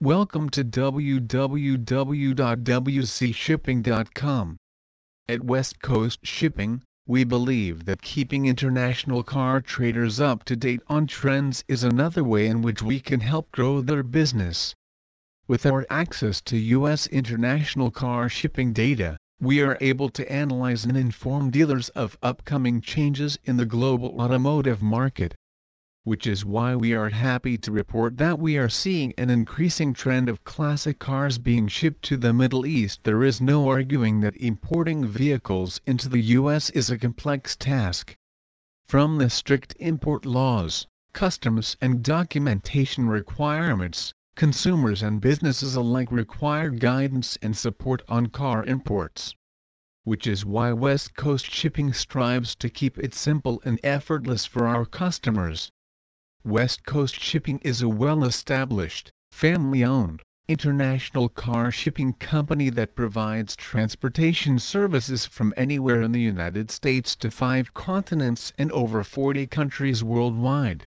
Welcome to www.wcshipping.com. At West Coast Shipping, we believe that keeping international car traders up to date on trends is another way in which we can help grow their business. With our access to U.S. international car shipping data, we are able to analyze and inform dealers of upcoming changes in the global automotive market. Which is why we are happy to report that we are seeing an increasing trend of classic cars being shipped to the Middle East. There is no arguing that importing vehicles into the U.S. is a complex task. From the strict import laws, customs and documentation requirements, consumers and businesses alike require guidance and support on car imports. Which is why West Coast Shipping strives to keep it simple and effortless for our customers. West Coast Shipping is a well-established, family-owned, international car shipping company that provides transportation services from anywhere in the United States to five continents and over 40 countries worldwide.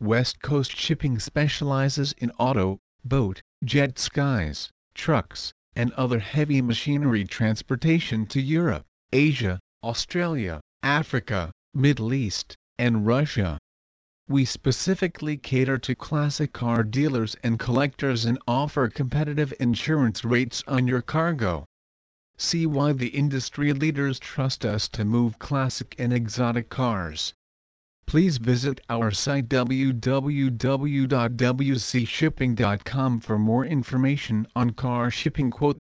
West Coast Shipping specializes in auto, boat, jet skis, trucks, and other heavy machinery transportation to Europe, Asia, Australia, Africa, Middle East, and Russia. We specifically cater to classic car dealers and collectors and offer competitive insurance rates on your cargo. See why the industry leaders trust us to move classic and exotic cars please visit our site www.wcshipping.com for more information on car shipping. Quote,